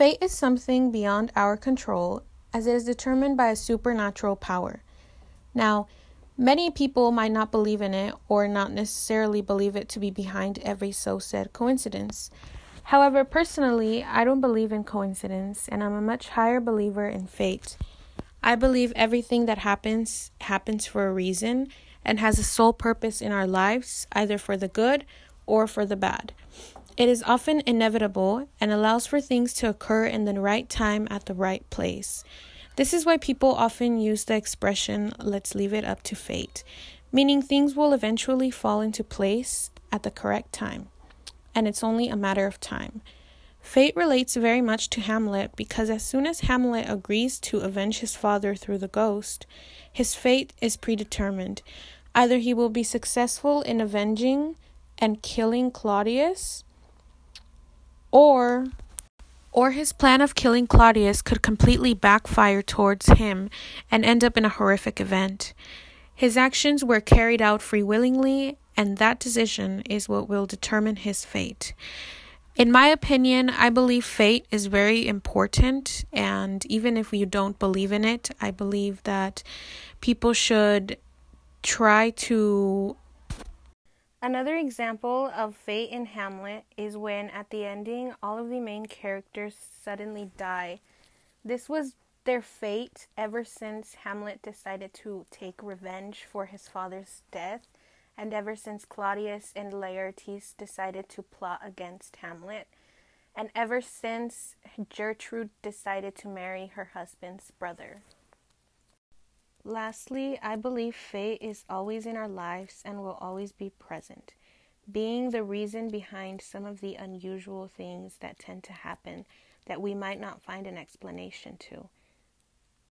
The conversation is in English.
Fate is something beyond our control as it is determined by a supernatural power. Now, many people might not believe in it or not necessarily believe it to be behind every so said coincidence. However, personally, I don't believe in coincidence and I'm a much higher believer in fate. I believe everything that happens happens for a reason and has a sole purpose in our lives, either for the good or for the bad. It is often inevitable and allows for things to occur in the right time at the right place. This is why people often use the expression, let's leave it up to fate, meaning things will eventually fall into place at the correct time, and it's only a matter of time. Fate relates very much to Hamlet because as soon as Hamlet agrees to avenge his father through the ghost, his fate is predetermined. Either he will be successful in avenging and killing Claudius, or or his plan of killing Claudius could completely backfire towards him and end up in a horrific event. His actions were carried out free willingly, and that decision is what will determine his fate. In my opinion, I believe fate is very important, and even if you don't believe in it, I believe that people should try to. Another example of fate in Hamlet is when, at the ending, all of the main characters suddenly die. This was their fate ever since Hamlet decided to take revenge for his father's death and ever since Claudius and Laertes decided to plot against Hamlet, and ever since Gertrude decided to marry her husband's brother. Lastly, I believe fate is always in our lives and will always be present, being the reason behind some of the unusual things that tend to happen that we might not find an explanation to.